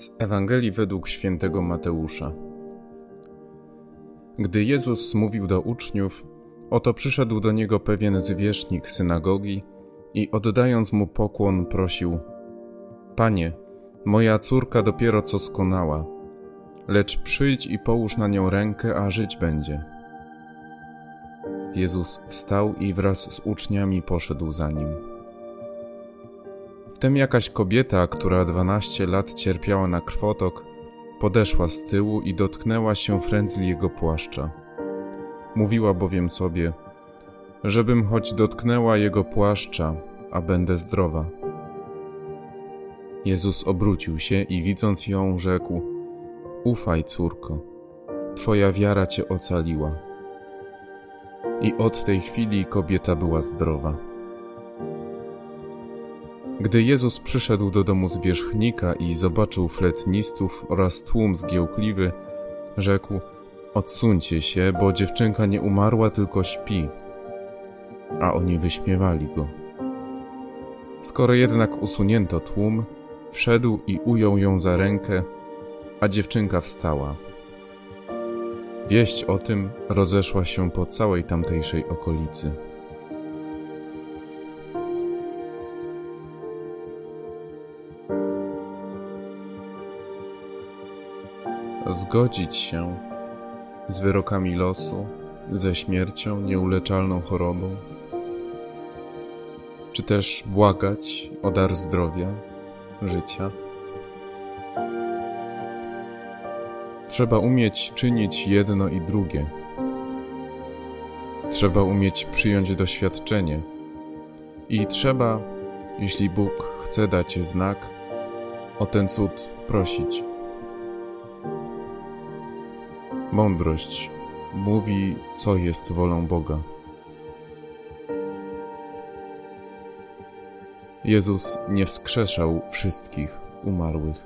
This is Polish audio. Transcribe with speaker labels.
Speaker 1: Z Ewangelii według świętego Mateusza. Gdy Jezus mówił do uczniów, oto przyszedł do niego pewien zwierzchnik synagogi i oddając mu pokłon prosił: Panie, moja córka dopiero co skonała, lecz przyjdź i połóż na nią rękę, a żyć będzie. Jezus wstał i wraz z uczniami poszedł za nim. Wtem jakaś kobieta, która dwanaście lat cierpiała na krwotok, podeszła z tyłu i dotknęła się frędzli jego płaszcza. Mówiła bowiem sobie, żebym choć dotknęła jego płaszcza, a będę zdrowa. Jezus obrócił się i widząc ją, rzekł: Ufaj, córko, twoja wiara cię ocaliła. I od tej chwili kobieta była zdrowa. Gdy Jezus przyszedł do domu zwierzchnika i zobaczył fletnistów oraz tłum zgiełkliwy, rzekł: Odsuńcie się, bo dziewczynka nie umarła, tylko śpi. A oni wyśmiewali go. Skoro jednak usunięto tłum, wszedł i ujął ją za rękę, a dziewczynka wstała. Wieść o tym rozeszła się po całej tamtejszej okolicy. Zgodzić się z wyrokami losu, ze śmiercią, nieuleczalną chorobą, czy też błagać o dar zdrowia, życia. Trzeba umieć czynić jedno i drugie. Trzeba umieć przyjąć doświadczenie i trzeba, jeśli Bóg chce dać znak, o ten cud prosić. Mądrość mówi, co jest wolą Boga. Jezus nie wskrzeszał wszystkich umarłych.